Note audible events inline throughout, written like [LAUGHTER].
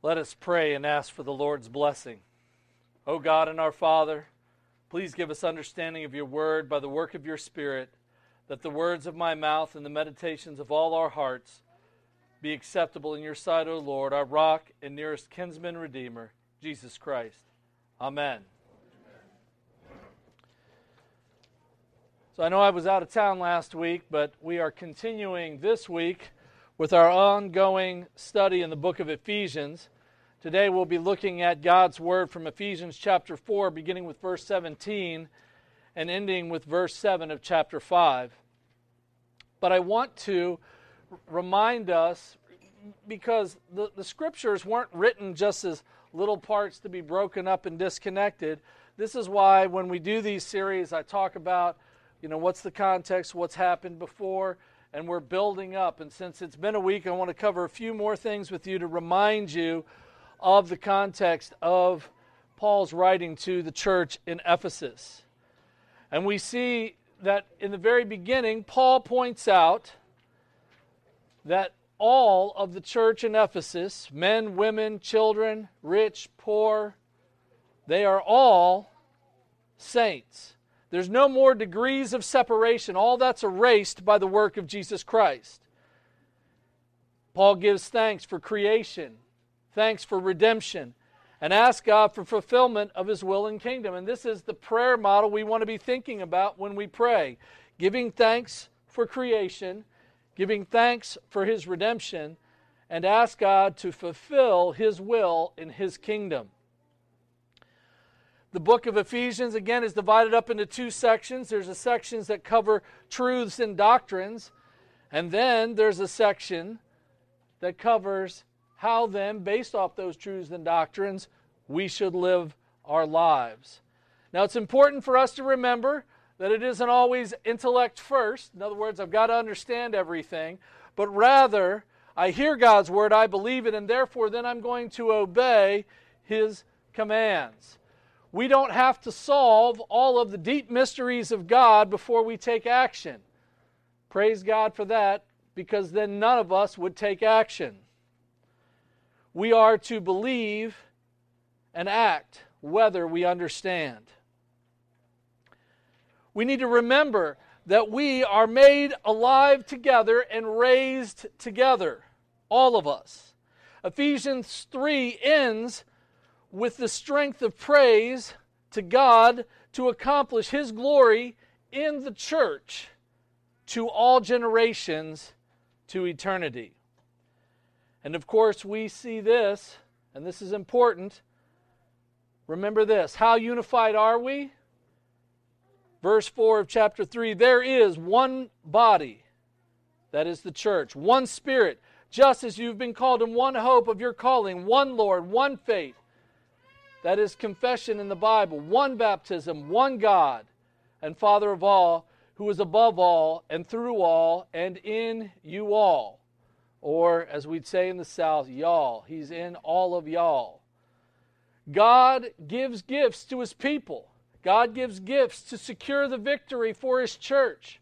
Let us pray and ask for the Lord's blessing. O God and our Father, please give us understanding of your word by the work of your Spirit, that the words of my mouth and the meditations of all our hearts be acceptable in your sight, O Lord, our rock and nearest kinsman redeemer, Jesus Christ. Amen. So I know I was out of town last week, but we are continuing this week with our ongoing study in the book of Ephesians. Today we'll be looking at God's word from Ephesians chapter 4, beginning with verse 17 and ending with verse 7 of chapter 5. But I want to remind us, because the, the scriptures weren't written just as little parts to be broken up and disconnected. This is why when we do these series, I talk about, you know, what's the context, what's happened before, and we're building up. And since it's been a week, I want to cover a few more things with you to remind you of the context of Paul's writing to the church in Ephesus. And we see that in the very beginning, Paul points out that all of the church in Ephesus, men, women, children, rich, poor, they are all saints. There's no more degrees of separation. All that's erased by the work of Jesus Christ. Paul gives thanks for creation, thanks for redemption, and asks God for fulfillment of his will and kingdom. And this is the prayer model we want to be thinking about when we pray giving thanks for creation, giving thanks for his redemption, and ask God to fulfill his will in his kingdom. The book of Ephesians, again, is divided up into two sections. There's a sections that cover truths and doctrines, and then there's a section that covers how, then, based off those truths and doctrines, we should live our lives. Now, it's important for us to remember that it isn't always intellect first. In other words, I've got to understand everything, but rather, I hear God's word, I believe it, and therefore, then I'm going to obey His commands. We don't have to solve all of the deep mysteries of God before we take action. Praise God for that, because then none of us would take action. We are to believe and act whether we understand. We need to remember that we are made alive together and raised together, all of us. Ephesians 3 ends with the strength of praise to God to accomplish His glory in the church to all generations to eternity. And of course, we see this, and this is important. Remember this how unified are we? Verse 4 of chapter 3 there is one body, that is the church, one spirit, just as you've been called in one hope of your calling, one Lord, one faith that is confession in the Bible. One baptism, one God, and Father of all, who is above all, and through all, and in you all. Or, as we'd say in the South, y'all. He's in all of y'all. God gives gifts to his people. God gives gifts to secure the victory for his church.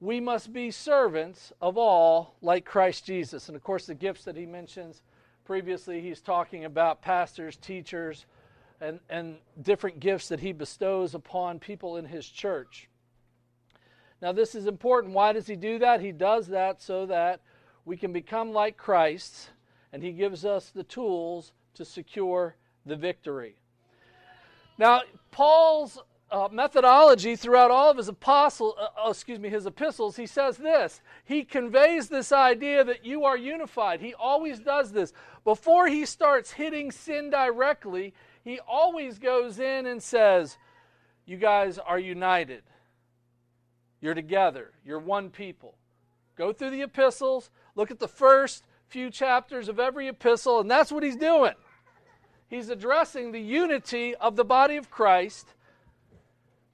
We must be servants of all like Christ Jesus. And of course, the gifts that he mentions Previously, he's talking about pastors, teachers, and, and different gifts that he bestows upon people in his church. Now, this is important. Why does he do that? He does that so that we can become like Christ, and he gives us the tools to secure the victory. Now, Paul's uh, methodology throughout all of his apostle, uh, uh, excuse me, his epistles, he says this. He conveys this idea that you are unified. He always does this. Before he starts hitting sin directly, he always goes in and says, "You guys are united. You're together. You're one people." Go through the epistles, look at the first few chapters of every epistle, and that's what he's doing. He's addressing the unity of the body of Christ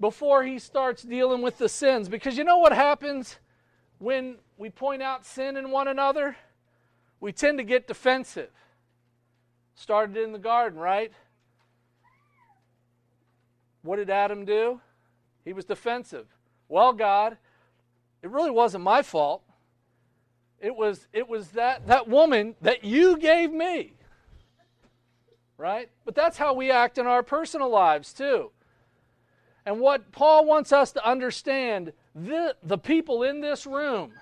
before he starts dealing with the sins. Because you know what happens when we point out sin in one another? We tend to get defensive. Started in the garden, right? What did Adam do? He was defensive. Well, God, it really wasn't my fault. It was, it was that, that woman that you gave me. right? But that's how we act in our personal lives too. And what Paul wants us to understand the, the people in this room,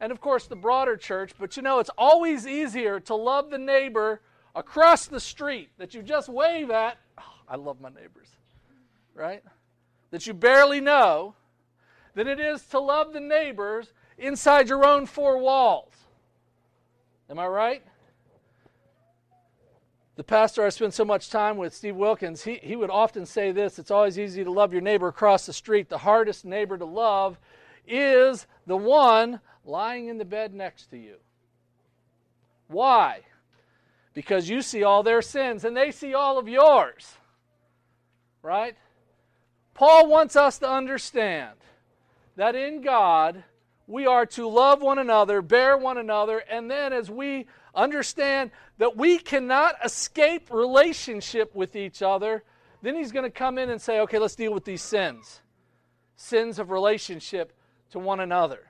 and of course the broader church, but you know, it's always easier to love the neighbor across the street that you just wave at. Oh, I love my neighbors, right? That you barely know, than it is to love the neighbors inside your own four walls. Am I right? The pastor I spent so much time with, Steve Wilkins, he, he would often say this it's always easy to love your neighbor across the street. The hardest neighbor to love is the one lying in the bed next to you. Why? Because you see all their sins and they see all of yours. Right? Paul wants us to understand that in God, we are to love one another, bear one another, and then as we understand that we cannot escape relationship with each other, then he's going to come in and say, okay, let's deal with these sins. Sins of relationship to one another,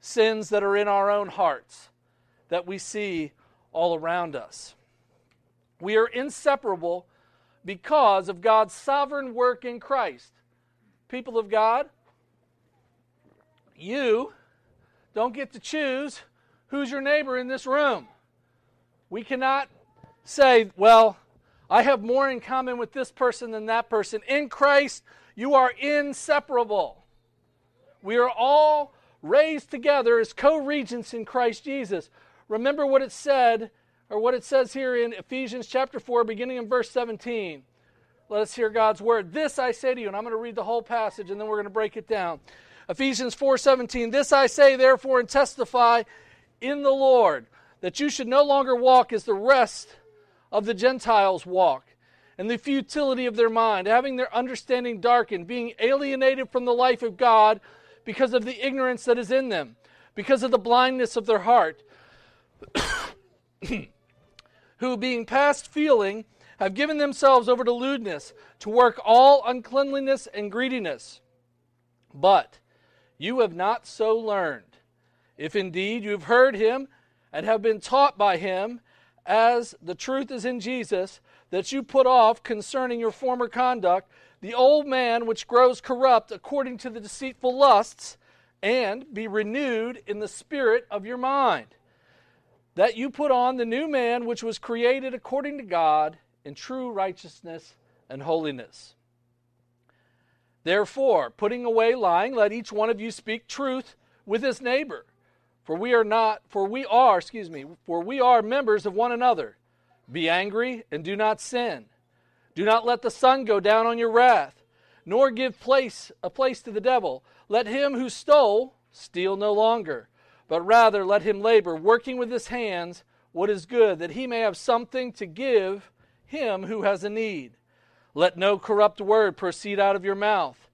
sins that are in our own hearts that we see all around us. We are inseparable because of God's sovereign work in Christ. People of God, you don't get to choose who's your neighbor in this room. We cannot say, well, I have more in common with this person than that person. In Christ, you are inseparable. We are all raised together as co regents in Christ Jesus. Remember what it said, or what it says here in Ephesians chapter 4, beginning in verse 17. Let us hear God's word. This I say to you, and I'm going to read the whole passage and then we're going to break it down. Ephesians 4:17 This I say therefore and testify in the Lord that you should no longer walk as the rest of the Gentiles walk and the futility of their mind having their understanding darkened being alienated from the life of God because of the ignorance that is in them because of the blindness of their heart [COUGHS] who being past feeling have given themselves over to lewdness to work all uncleanliness and greediness but you have not so learned. If indeed you have heard him and have been taught by him, as the truth is in Jesus, that you put off concerning your former conduct the old man which grows corrupt according to the deceitful lusts, and be renewed in the spirit of your mind. That you put on the new man which was created according to God in true righteousness and holiness. Therefore, putting away lying, let each one of you speak truth with his neighbor. For we are not, for we are, excuse me, for we are members of one another. Be angry and do not sin. Do not let the sun go down on your wrath, nor give place a place to the devil. Let him who stole steal no longer, but rather let him labor, working with his hands what is good, that he may have something to give him who has a need. Let no corrupt word proceed out of your mouth,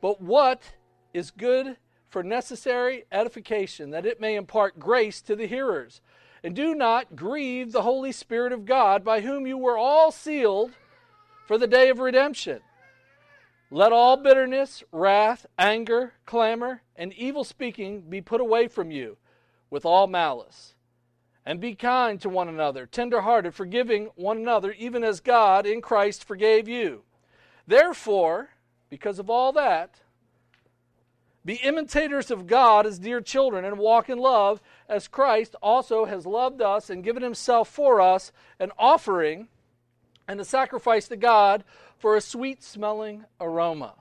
but what is good for necessary edification, that it may impart grace to the hearers. And do not grieve the Holy Spirit of God, by whom you were all sealed for the day of redemption. Let all bitterness, wrath, anger, clamor, and evil speaking be put away from you, with all malice. And be kind to one another, tenderhearted, forgiving one another, even as God in Christ forgave you. Therefore, because of all that, be imitators of God as dear children and walk in love as Christ also has loved us and given himself for us, an offering and a sacrifice to God for a sweet smelling aroma.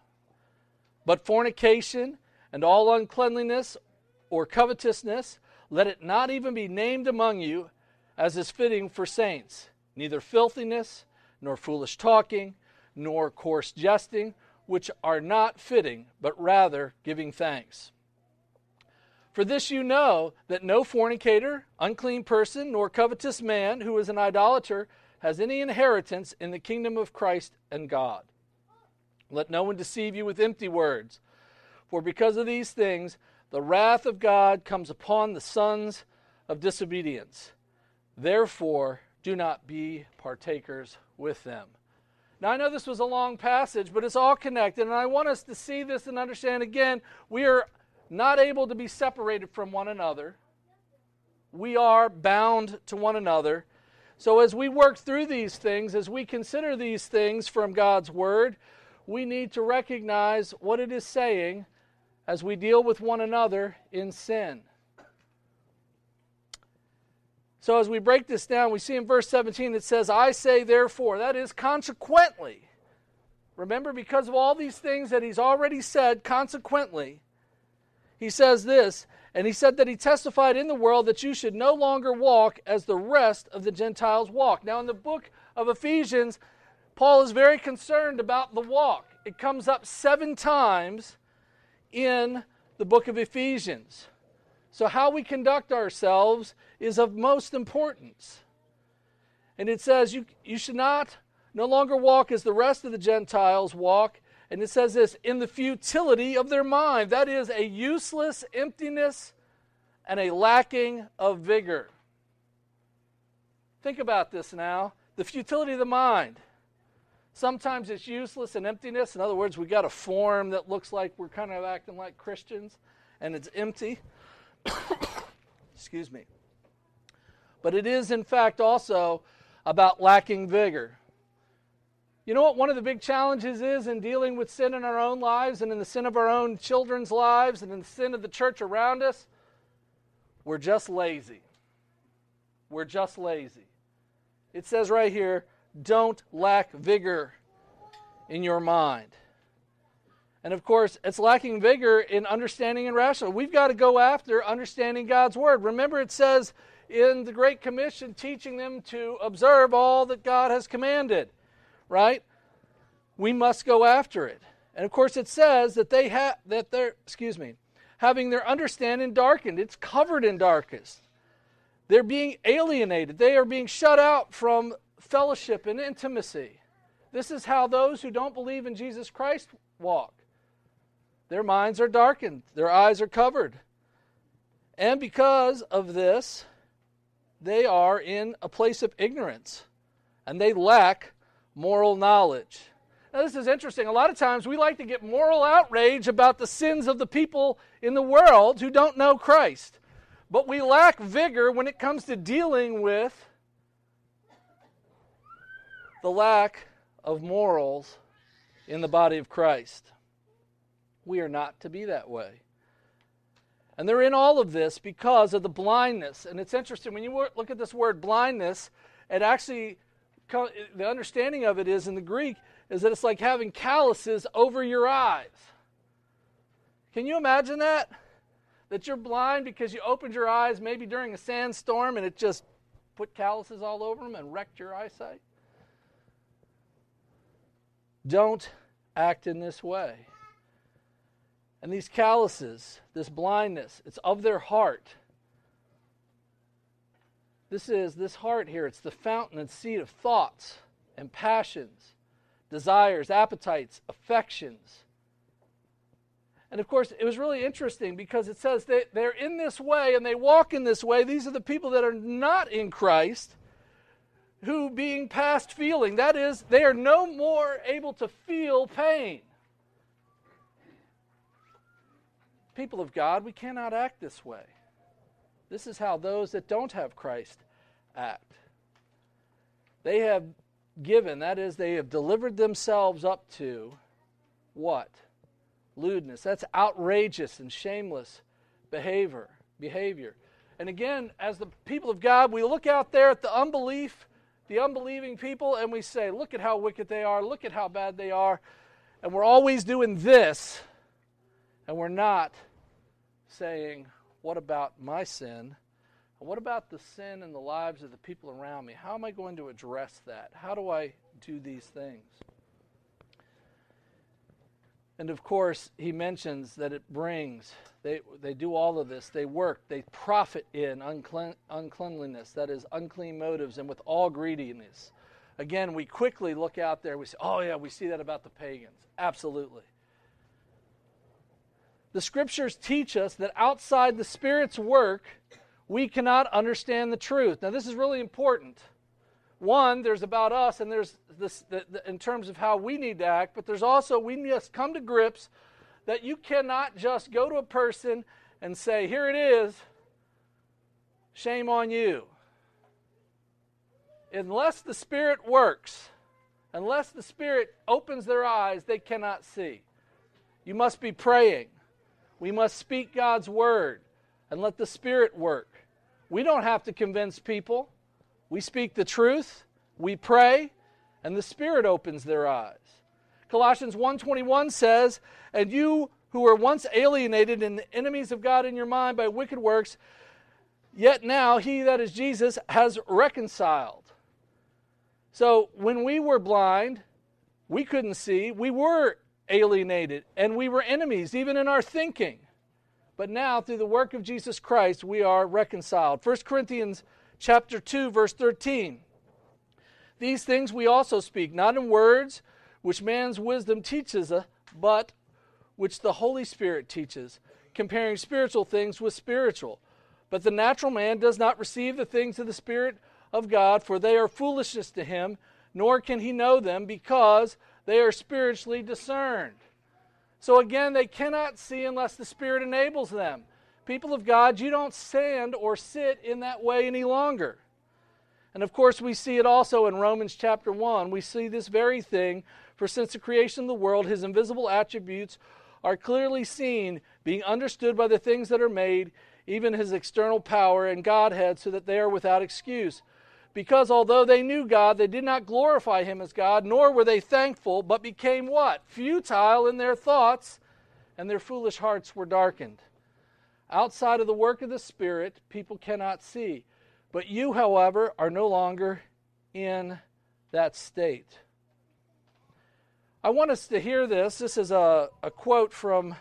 But fornication and all uncleanliness or covetousness, let it not even be named among you as is fitting for saints, neither filthiness, nor foolish talking, nor coarse jesting, which are not fitting, but rather giving thanks. For this you know that no fornicator, unclean person, nor covetous man who is an idolater has any inheritance in the kingdom of Christ and God. Let no one deceive you with empty words, for because of these things, the wrath of God comes upon the sons of disobedience. Therefore, do not be partakers with them. Now, I know this was a long passage, but it's all connected, and I want us to see this and understand again we are not able to be separated from one another. We are bound to one another. So, as we work through these things, as we consider these things from God's Word, we need to recognize what it is saying as we deal with one another in sin. So, as we break this down, we see in verse 17 it says, I say therefore, that is, consequently. Remember, because of all these things that he's already said, consequently, he says this, and he said that he testified in the world that you should no longer walk as the rest of the Gentiles walk. Now, in the book of Ephesians, Paul is very concerned about the walk. It comes up seven times in the book of Ephesians. So, how we conduct ourselves is of most importance. And it says, you, you should not no longer walk as the rest of the Gentiles walk and it says this in the futility of their mind. That is a useless emptiness and a lacking of vigor. Think about this now. The futility of the mind. Sometimes it's useless and emptiness. In other words, we got a form that looks like we're kind of acting like Christians and it's empty. [COUGHS] Excuse me. But it is, in fact, also about lacking vigor. You know what one of the big challenges is in dealing with sin in our own lives and in the sin of our own children's lives and in the sin of the church around us? We're just lazy. We're just lazy. It says right here don't lack vigor in your mind. And of course, it's lacking vigor in understanding and rational. We've got to go after understanding God's word. Remember, it says in the Great Commission, teaching them to observe all that God has commanded right? We must go after it. And of course, it says that they have that they're excuse me, having their understanding darkened. It's covered in darkness. They're being alienated. They are being shut out from fellowship and intimacy. This is how those who don't believe in Jesus Christ walk. Their minds are darkened, their eyes are covered. And because of this, they are in a place of ignorance and they lack moral knowledge. Now, this is interesting. A lot of times we like to get moral outrage about the sins of the people in the world who don't know Christ. But we lack vigor when it comes to dealing with the lack of morals in the body of Christ. We are not to be that way. And they're in all of this because of the blindness. And it's interesting, when you look at this word blindness, it actually the understanding of it is in the Greek is that it's like having calluses over your eyes. Can you imagine that? That you're blind because you opened your eyes maybe during a sandstorm and it just put calluses all over them and wrecked your eyesight? Don't act in this way. And these calluses, this blindness, it's of their heart. This is this heart here, it's the fountain and seat of thoughts and passions, desires, appetites, affections. And of course, it was really interesting because it says they, they're in this way and they walk in this way. These are the people that are not in Christ, who, being past feeling, that is, they are no more able to feel pain. People of God, we cannot act this way. This is how those that don't have Christ act. They have given, that is, they have delivered themselves up to what? Lewdness. That's outrageous and shameless behavior. Behavior. And again, as the people of God, we look out there at the unbelief, the unbelieving people, and we say, look at how wicked they are, look at how bad they are. And we're always doing this, and we're not saying, what about my sin? what about the sin in the lives of the people around me? How am I going to address that? How do I do these things? And of course, he mentions that it brings, they, they do all of this, they work, they profit in unclean, uncleanliness, that is, unclean motives, and with all greediness. Again, we quickly look out there, we say, oh, yeah, we see that about the pagans. Absolutely. The scriptures teach us that outside the Spirit's work, we cannot understand the truth. Now, this is really important. One, there's about us, and there's this the, the, in terms of how we need to act, but there's also we must come to grips that you cannot just go to a person and say, Here it is, shame on you. unless the Spirit works, unless the Spirit opens their eyes, they cannot see. You must be praying. We must speak God's word and let the Spirit work. We don't have to convince people. We speak the truth, we pray, and the Spirit opens their eyes. Colossians 1:21 says, "And you who were once alienated and enemies of God in your mind by wicked works, yet now he that is Jesus has reconciled." So, when we were blind, we couldn't see, we were alienated and we were enemies even in our thinking. But now through the work of Jesus Christ we are reconciled. 1 Corinthians chapter 2 verse 13. These things we also speak not in words which man's wisdom teaches, us, but which the Holy Spirit teaches, comparing spiritual things with spiritual. But the natural man does not receive the things of the Spirit of God, for they are foolishness to him, nor can he know them, because they are spiritually discerned. So again, they cannot see unless the Spirit enables them. People of God, you don't stand or sit in that way any longer. And of course, we see it also in Romans chapter 1. We see this very thing. For since the creation of the world, his invisible attributes are clearly seen, being understood by the things that are made, even his external power and Godhead, so that they are without excuse. Because although they knew God, they did not glorify him as God, nor were they thankful, but became what? Futile in their thoughts, and their foolish hearts were darkened. Outside of the work of the Spirit, people cannot see. But you, however, are no longer in that state. I want us to hear this. This is a, a quote from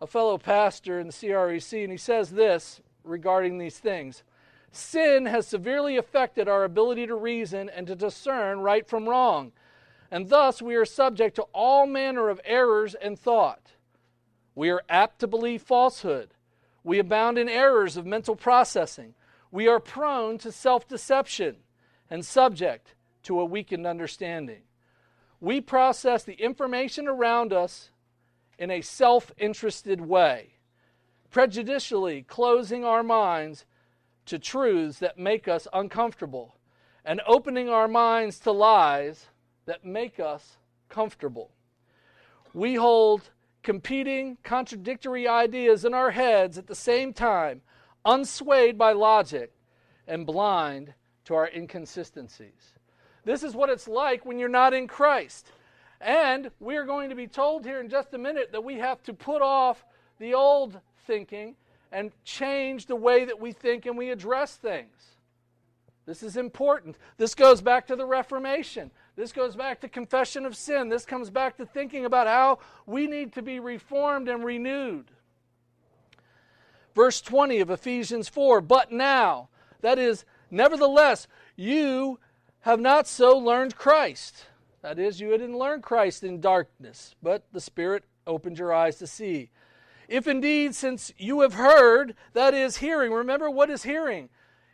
a fellow pastor in the CREC, and he says this regarding these things Sin has severely affected our ability to reason and to discern right from wrong, and thus we are subject to all manner of errors and thought. We are apt to believe falsehood. We abound in errors of mental processing. We are prone to self deception and subject to a weakened understanding. We process the information around us in a self interested way, prejudicially closing our minds to truths that make us uncomfortable and opening our minds to lies that make us comfortable. We hold competing, contradictory ideas in our heads at the same time, unswayed by logic and blind to our inconsistencies. This is what it's like when you're not in Christ. And we are going to be told here in just a minute that we have to put off the old thinking and change the way that we think and we address things. This is important. This goes back to the Reformation. This goes back to confession of sin. This comes back to thinking about how we need to be reformed and renewed. Verse 20 of Ephesians 4 But now, that is, nevertheless, you have not so learned Christ. That is, you didn't learn Christ in darkness, but the Spirit opened your eyes to see. If indeed, since you have heard, that is hearing. Remember, what is hearing?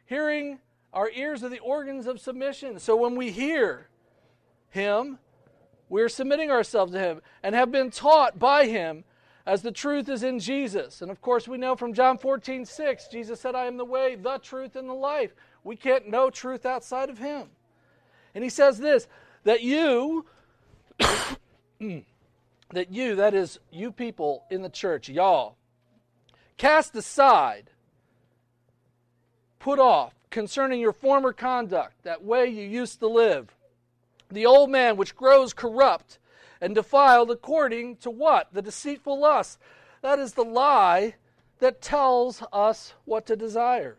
Hearing, our ears are the organs of submission. So when we hear Him, we're submitting ourselves to Him and have been taught by Him as the truth is in Jesus. And of course, we know from John 14, 6, Jesus said, I am the way, the truth, and the life. We can't know truth outside of Him. And He says this that you. [COUGHS] Mm, that you, that is, you people in the church, y'all, cast aside, put off concerning your former conduct, that way you used to live, the old man which grows corrupt and defiled according to what? The deceitful lust. That is the lie that tells us what to desire.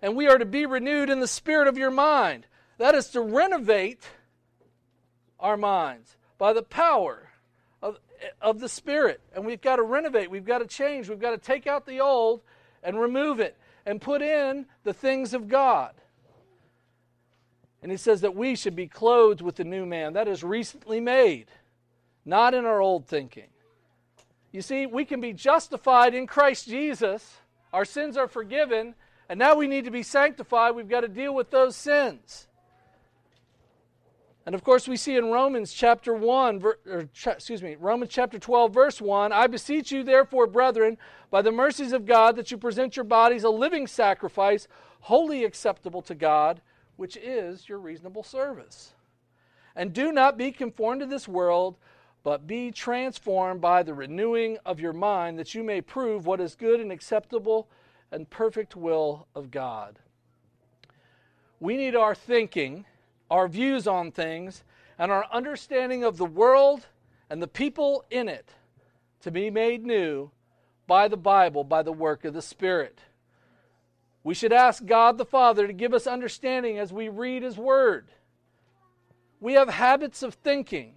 And we are to be renewed in the spirit of your mind. That is to renovate our minds by the power of the Spirit. And we've got to renovate, we've got to change, we've got to take out the old and remove it and put in the things of God. And he says that we should be clothed with the new man that is recently made, not in our old thinking. You see, we can be justified in Christ Jesus, our sins are forgiven, and now we need to be sanctified. We've got to deal with those sins. And of course, we see in Romans chapter 1, or, excuse me, Romans chapter 12, verse 1 I beseech you, therefore, brethren, by the mercies of God, that you present your bodies a living sacrifice, wholly acceptable to God, which is your reasonable service. And do not be conformed to this world, but be transformed by the renewing of your mind, that you may prove what is good and acceptable and perfect will of God. We need our thinking, our views on things, and our understanding of the world and the people in it to be made new by the Bible, by the work of the Spirit. We should ask God the Father to give us understanding as we read His Word. We have habits of thinking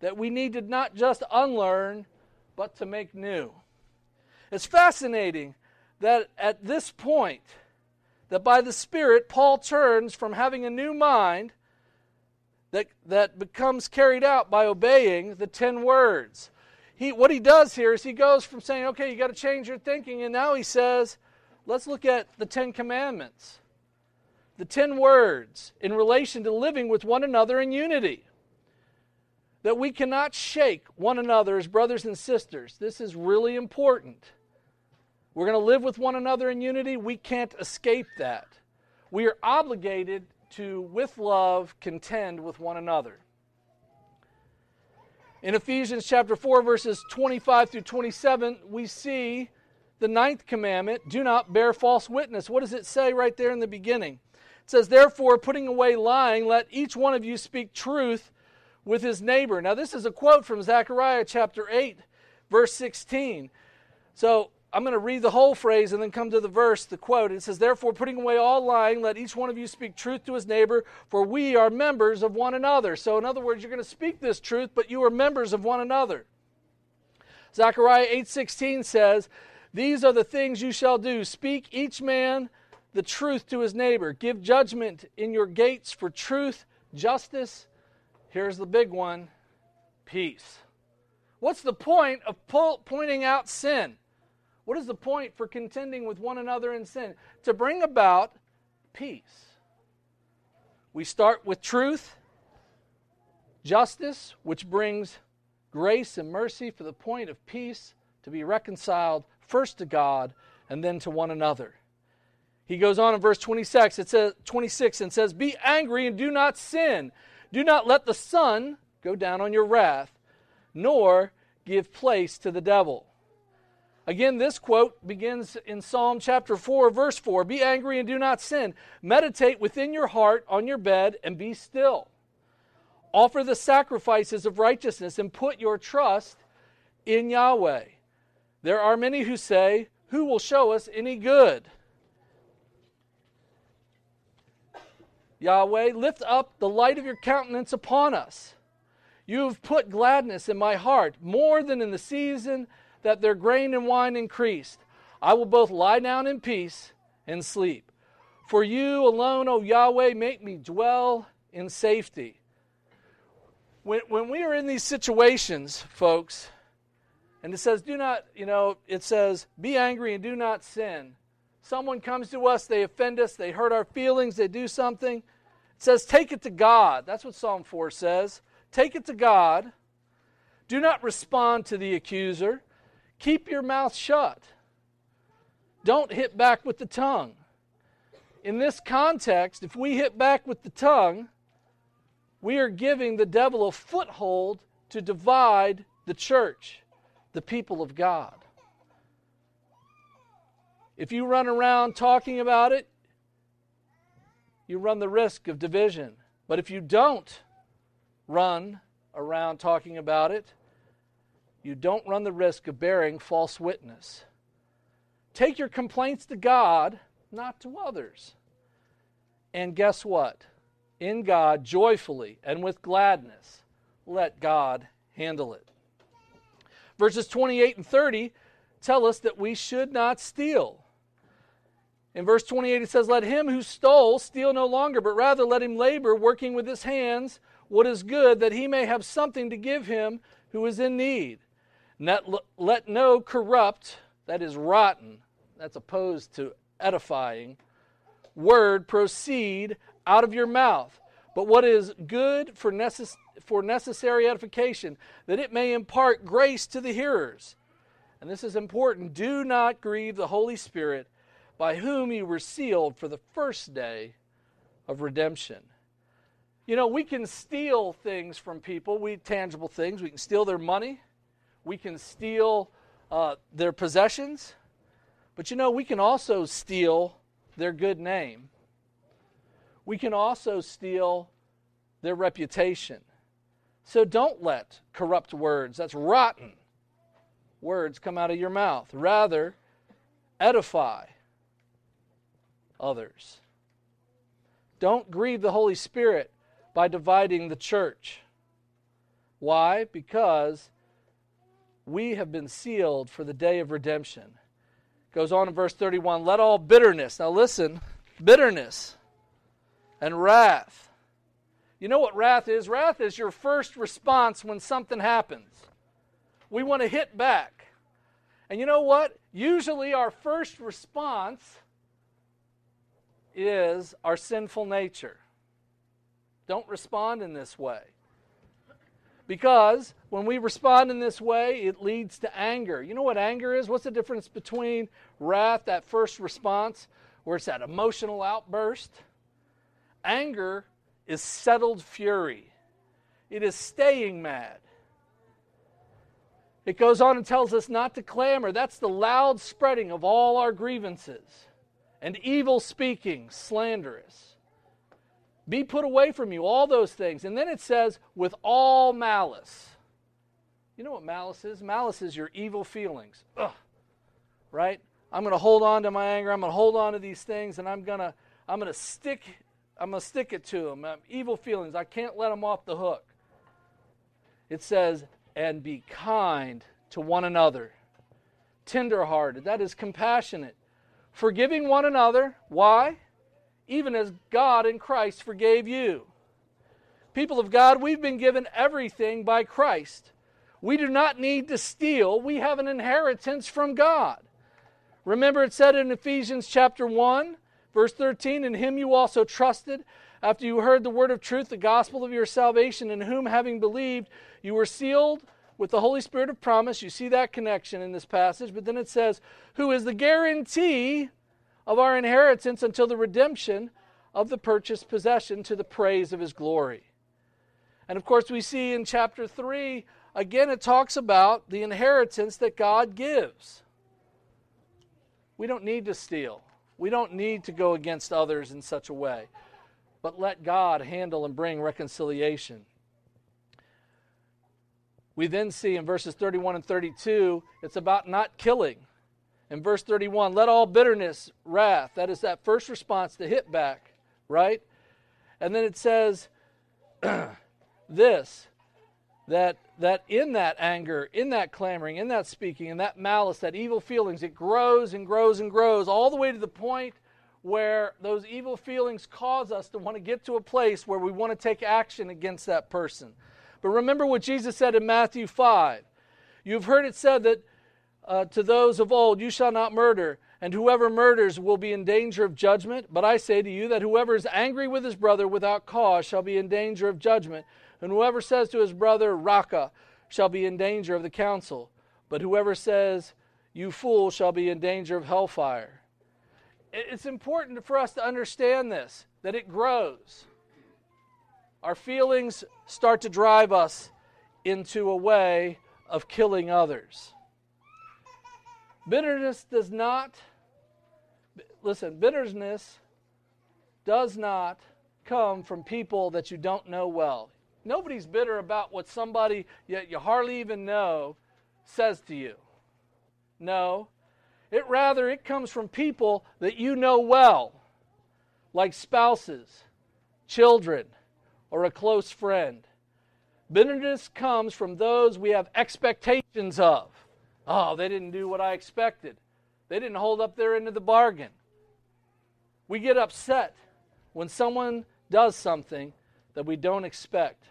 that we need to not just unlearn, but to make new. It's fascinating that at this point, that by the Spirit, Paul turns from having a new mind that, that becomes carried out by obeying the ten words. He, what he does here is he goes from saying, okay, you got to change your thinking, and now he says, let's look at the Ten Commandments, the ten words in relation to living with one another in unity. That we cannot shake one another as brothers and sisters. This is really important. We're going to live with one another in unity. We can't escape that. We are obligated to, with love, contend with one another. In Ephesians chapter 4, verses 25 through 27, we see the ninth commandment do not bear false witness. What does it say right there in the beginning? It says, Therefore, putting away lying, let each one of you speak truth with his neighbor. Now, this is a quote from Zechariah chapter 8, verse 16. So, I'm going to read the whole phrase and then come to the verse, the quote. It says, Therefore, putting away all lying, let each one of you speak truth to his neighbor, for we are members of one another. So, in other words, you're going to speak this truth, but you are members of one another. Zechariah 8:16 says, "These are the things you shall do: speak each man the truth to his neighbor, give judgment in your gates for truth, justice. Here's the big one: peace." What's the point of pointing out sin? What is the point for contending with one another in sin? To bring about peace. We start with truth, justice, which brings grace and mercy for the point of peace to be reconciled first to God and then to one another. He goes on in verse 26, it says 26 and says, "Be angry and do not sin. Do not let the sun go down on your wrath, nor give place to the devil." Again, this quote begins in Psalm chapter 4, verse 4 Be angry and do not sin. Meditate within your heart on your bed and be still. Offer the sacrifices of righteousness and put your trust in Yahweh. There are many who say, Who will show us any good? Yahweh, lift up the light of your countenance upon us. You have put gladness in my heart more than in the season that their grain and wine increased. I will both lie down in peace and sleep. For you alone, O Yahweh, make me dwell in safety. When, when we are in these situations, folks, and it says, do not, you know, it says, be angry and do not sin. Someone comes to us, they offend us, they hurt our feelings, they do something. It says, take it to God. That's what Psalm 4 says. Take it to God. Do not respond to the accuser. Keep your mouth shut. Don't hit back with the tongue. In this context, if we hit back with the tongue, we are giving the devil a foothold to divide the church, the people of God. If you run around talking about it, you run the risk of division. But if you don't run around talking about it, you don't run the risk of bearing false witness. Take your complaints to God, not to others. And guess what? In God, joyfully and with gladness, let God handle it. Verses 28 and 30 tell us that we should not steal. In verse 28, it says, Let him who stole steal no longer, but rather let him labor, working with his hands what is good, that he may have something to give him who is in need. Let, let no corrupt, that is rotten, that's opposed to edifying, word proceed out of your mouth, but what is good for, necess- for necessary edification, that it may impart grace to the hearers. And this is important. Do not grieve the Holy Spirit, by whom you were sealed for the first day of redemption. You know, we can steal things from people, we tangible things. We can steal their money, we can steal uh, their possessions, but you know, we can also steal their good name. We can also steal their reputation. So don't let corrupt words, that's rotten words, come out of your mouth. Rather, edify others. Don't grieve the Holy Spirit by dividing the church. Why? Because we have been sealed for the day of redemption. Goes on in verse 31 let all bitterness, now listen, bitterness and wrath. You know what wrath is? Wrath is your first response when something happens. We want to hit back. And you know what? Usually our first response is our sinful nature. Don't respond in this way. Because when we respond in this way, it leads to anger. You know what anger is? What's the difference between wrath, that first response, where it's that emotional outburst? Anger is settled fury, it is staying mad. It goes on and tells us not to clamor. That's the loud spreading of all our grievances and evil speaking, slanderous. Be put away from you, all those things. And then it says, with all malice. You know what malice is? Malice is your evil feelings. Ugh. Right? I'm going to hold on to my anger. I'm going to hold on to these things, and I'm going to I'm going to stick I'm going to stick it to them. Um, evil feelings. I can't let them off the hook. It says, and be kind to one another, tenderhearted. That is compassionate, forgiving one another. Why? Even as God in Christ forgave you. People of God, we've been given everything by Christ. We do not need to steal, we have an inheritance from God. Remember, it said in Ephesians chapter 1, verse 13, In him you also trusted, after you heard the word of truth, the gospel of your salvation, in whom, having believed, you were sealed with the Holy Spirit of promise. You see that connection in this passage, but then it says, Who is the guarantee of our inheritance until the redemption of the purchased possession to the praise of his glory. And of course, we see in chapter 3, again, it talks about the inheritance that God gives. We don't need to steal, we don't need to go against others in such a way, but let God handle and bring reconciliation. We then see in verses 31 and 32, it's about not killing. In verse 31, let all bitterness, wrath, that is that first response to hit back, right? And then it says [CLEARS THROAT] this that that in that anger, in that clamoring, in that speaking, in that malice, that evil feelings, it grows and grows and grows all the way to the point where those evil feelings cause us to want to get to a place where we want to take action against that person. But remember what Jesus said in Matthew 5. You've heard it said that uh, to those of old, You shall not murder, and whoever murders will be in danger of judgment. But I say to you that whoever is angry with his brother without cause shall be in danger of judgment. And whoever says to his brother, Raca, shall be in danger of the council. But whoever says, You fool, shall be in danger of hellfire. It's important for us to understand this, that it grows. Our feelings start to drive us into a way of killing others. Bitterness does not, listen, bitterness does not come from people that you don't know well. Nobody's bitter about what somebody you, you hardly even know says to you. No. It rather it comes from people that you know well, like spouses, children, or a close friend. Bitterness comes from those we have expectations of. Oh, they didn't do what I expected. They didn't hold up their end of the bargain. We get upset when someone does something that we don't expect.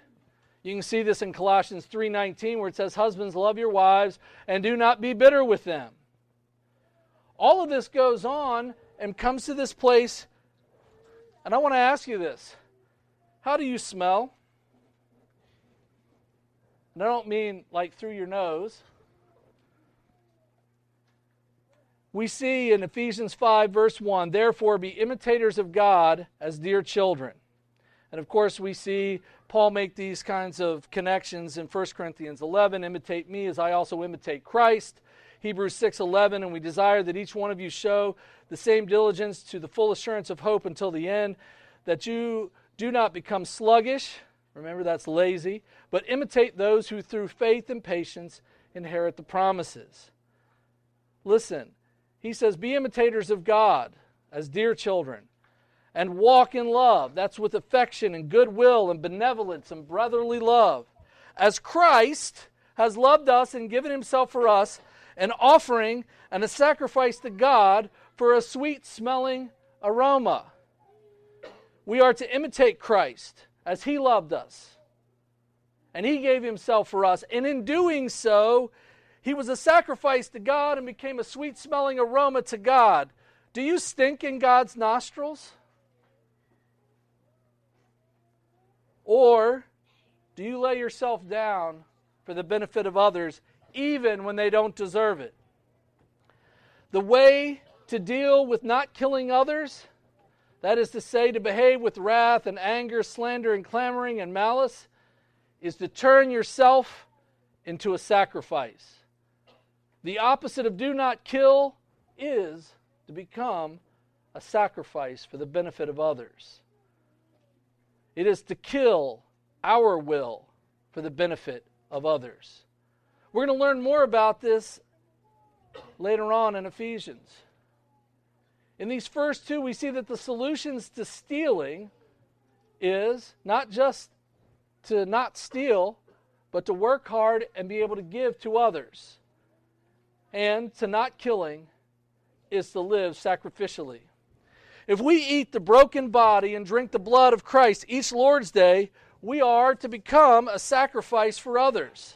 You can see this in Colossians 3:19 where it says husbands love your wives and do not be bitter with them. All of this goes on and comes to this place and I want to ask you this. How do you smell? And I don't mean like through your nose. We see in Ephesians 5, verse 1, therefore be imitators of God as dear children. And of course, we see Paul make these kinds of connections in 1 Corinthians 11 imitate me as I also imitate Christ. Hebrews 6:11 and we desire that each one of you show the same diligence to the full assurance of hope until the end that you do not become sluggish remember that's lazy but imitate those who through faith and patience inherit the promises listen he says be imitators of God as dear children and walk in love that's with affection and goodwill and benevolence and brotherly love as Christ has loved us and given himself for us an offering and a sacrifice to God for a sweet smelling aroma. We are to imitate Christ as he loved us. And he gave himself for us. And in doing so, he was a sacrifice to God and became a sweet smelling aroma to God. Do you stink in God's nostrils? Or do you lay yourself down for the benefit of others even when they don't deserve it. The way to deal with not killing others, that is to say, to behave with wrath and anger, slander and clamoring and malice, is to turn yourself into a sacrifice. The opposite of do not kill is to become a sacrifice for the benefit of others. It is to kill our will for the benefit of others. We're going to learn more about this later on in Ephesians. In these first two, we see that the solutions to stealing is not just to not steal, but to work hard and be able to give to others. And to not killing is to live sacrificially. If we eat the broken body and drink the blood of Christ each Lord's Day, we are to become a sacrifice for others.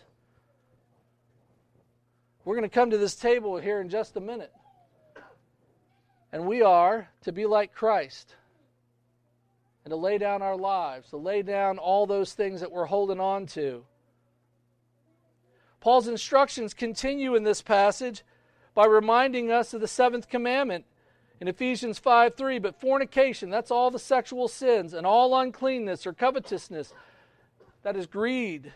We're going to come to this table here in just a minute. And we are to be like Christ and to lay down our lives, to lay down all those things that we're holding on to. Paul's instructions continue in this passage by reminding us of the seventh commandment in Ephesians 5 3. But fornication, that's all the sexual sins, and all uncleanness or covetousness, that is greed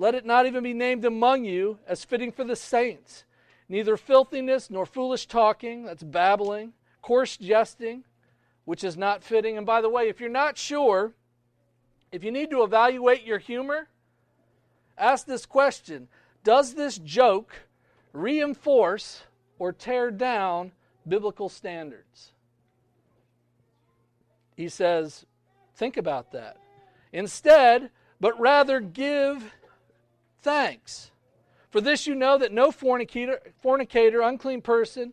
let it not even be named among you as fitting for the saints. Neither filthiness nor foolish talking, that's babbling, coarse jesting, which is not fitting. And by the way, if you're not sure, if you need to evaluate your humor, ask this question Does this joke reinforce or tear down biblical standards? He says, Think about that. Instead, but rather give thanks. For this you know that no fornicator, fornicator, unclean person,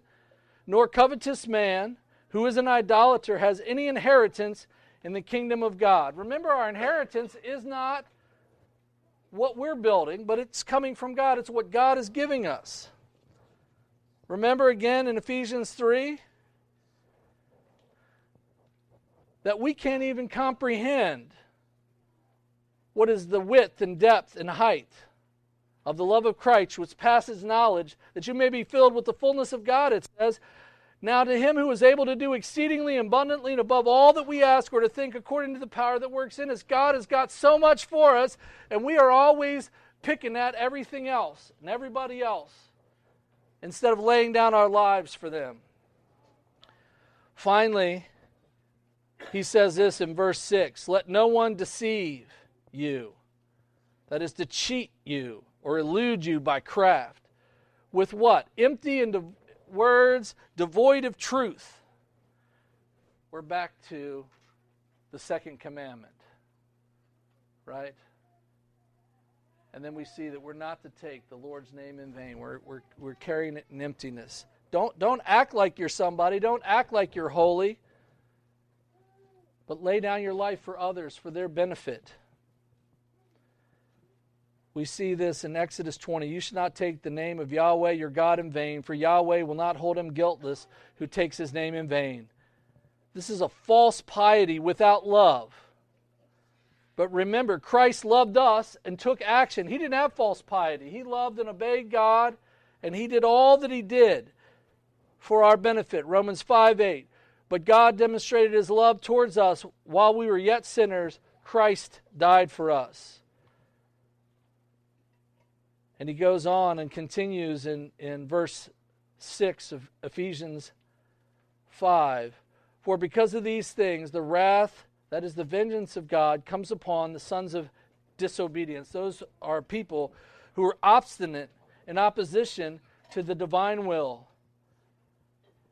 nor covetous man who is an idolater has any inheritance in the kingdom of God. Remember, our inheritance is not what we're building, but it's coming from God. It's what God is giving us. Remember again in Ephesians 3 that we can't even comprehend what is the width and depth and height of the love of Christ, which passes knowledge, that you may be filled with the fullness of God, it says. Now to him who is able to do exceedingly abundantly and above all that we ask or to think according to the power that works in us. God has got so much for us, and we are always picking at everything else and everybody else instead of laying down our lives for them. Finally, he says this in verse 6 Let no one deceive you, that is, to cheat you or elude you by craft. With what? Empty and words devoid of truth. We're back to the second commandment, right? And then we see that we're not to take the Lord's name in vain. We're, we're, we're carrying it in emptiness. Don't, don't act like you're somebody. Don't act like you're holy. But lay down your life for others for their benefit. We see this in Exodus 20. You should not take the name of Yahweh your God in vain, for Yahweh will not hold him guiltless who takes his name in vain. This is a false piety without love. But remember, Christ loved us and took action. He didn't have false piety. He loved and obeyed God and he did all that he did for our benefit. Romans 5 8. But God demonstrated his love towards us while we were yet sinners. Christ died for us. And he goes on and continues in, in verse 6 of Ephesians 5. For because of these things, the wrath, that is the vengeance of God, comes upon the sons of disobedience. Those are people who are obstinate in opposition to the divine will.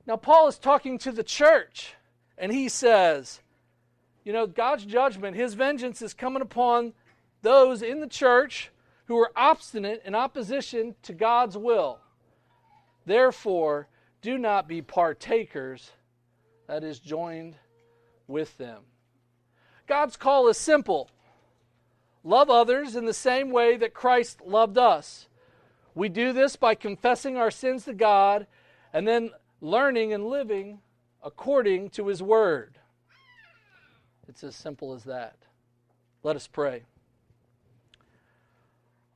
Now, Paul is talking to the church, and he says, You know, God's judgment, his vengeance is coming upon those in the church who are obstinate in opposition to God's will. Therefore, do not be partakers, that is, joined with them. God's call is simple love others in the same way that Christ loved us. We do this by confessing our sins to God and then learning and living according to His Word. It's as simple as that. Let us pray.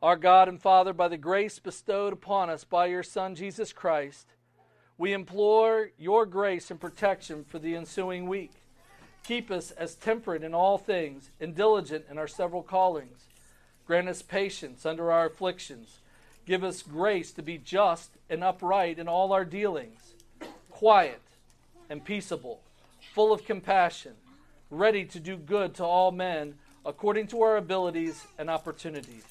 Our God and Father, by the grace bestowed upon us by your Son, Jesus Christ, we implore your grace and protection for the ensuing week. Keep us as temperate in all things and diligent in our several callings. Grant us patience under our afflictions. Give us grace to be just and upright in all our dealings, quiet and peaceable, full of compassion, ready to do good to all men according to our abilities and opportunities.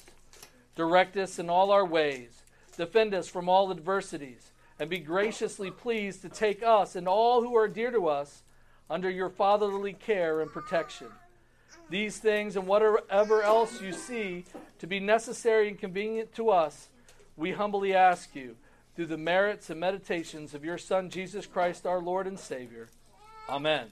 Direct us in all our ways, defend us from all adversities, and be graciously pleased to take us and all who are dear to us under your fatherly care and protection. These things and whatever else you see to be necessary and convenient to us, we humbly ask you through the merits and meditations of your Son, Jesus Christ, our Lord and Savior. Amen.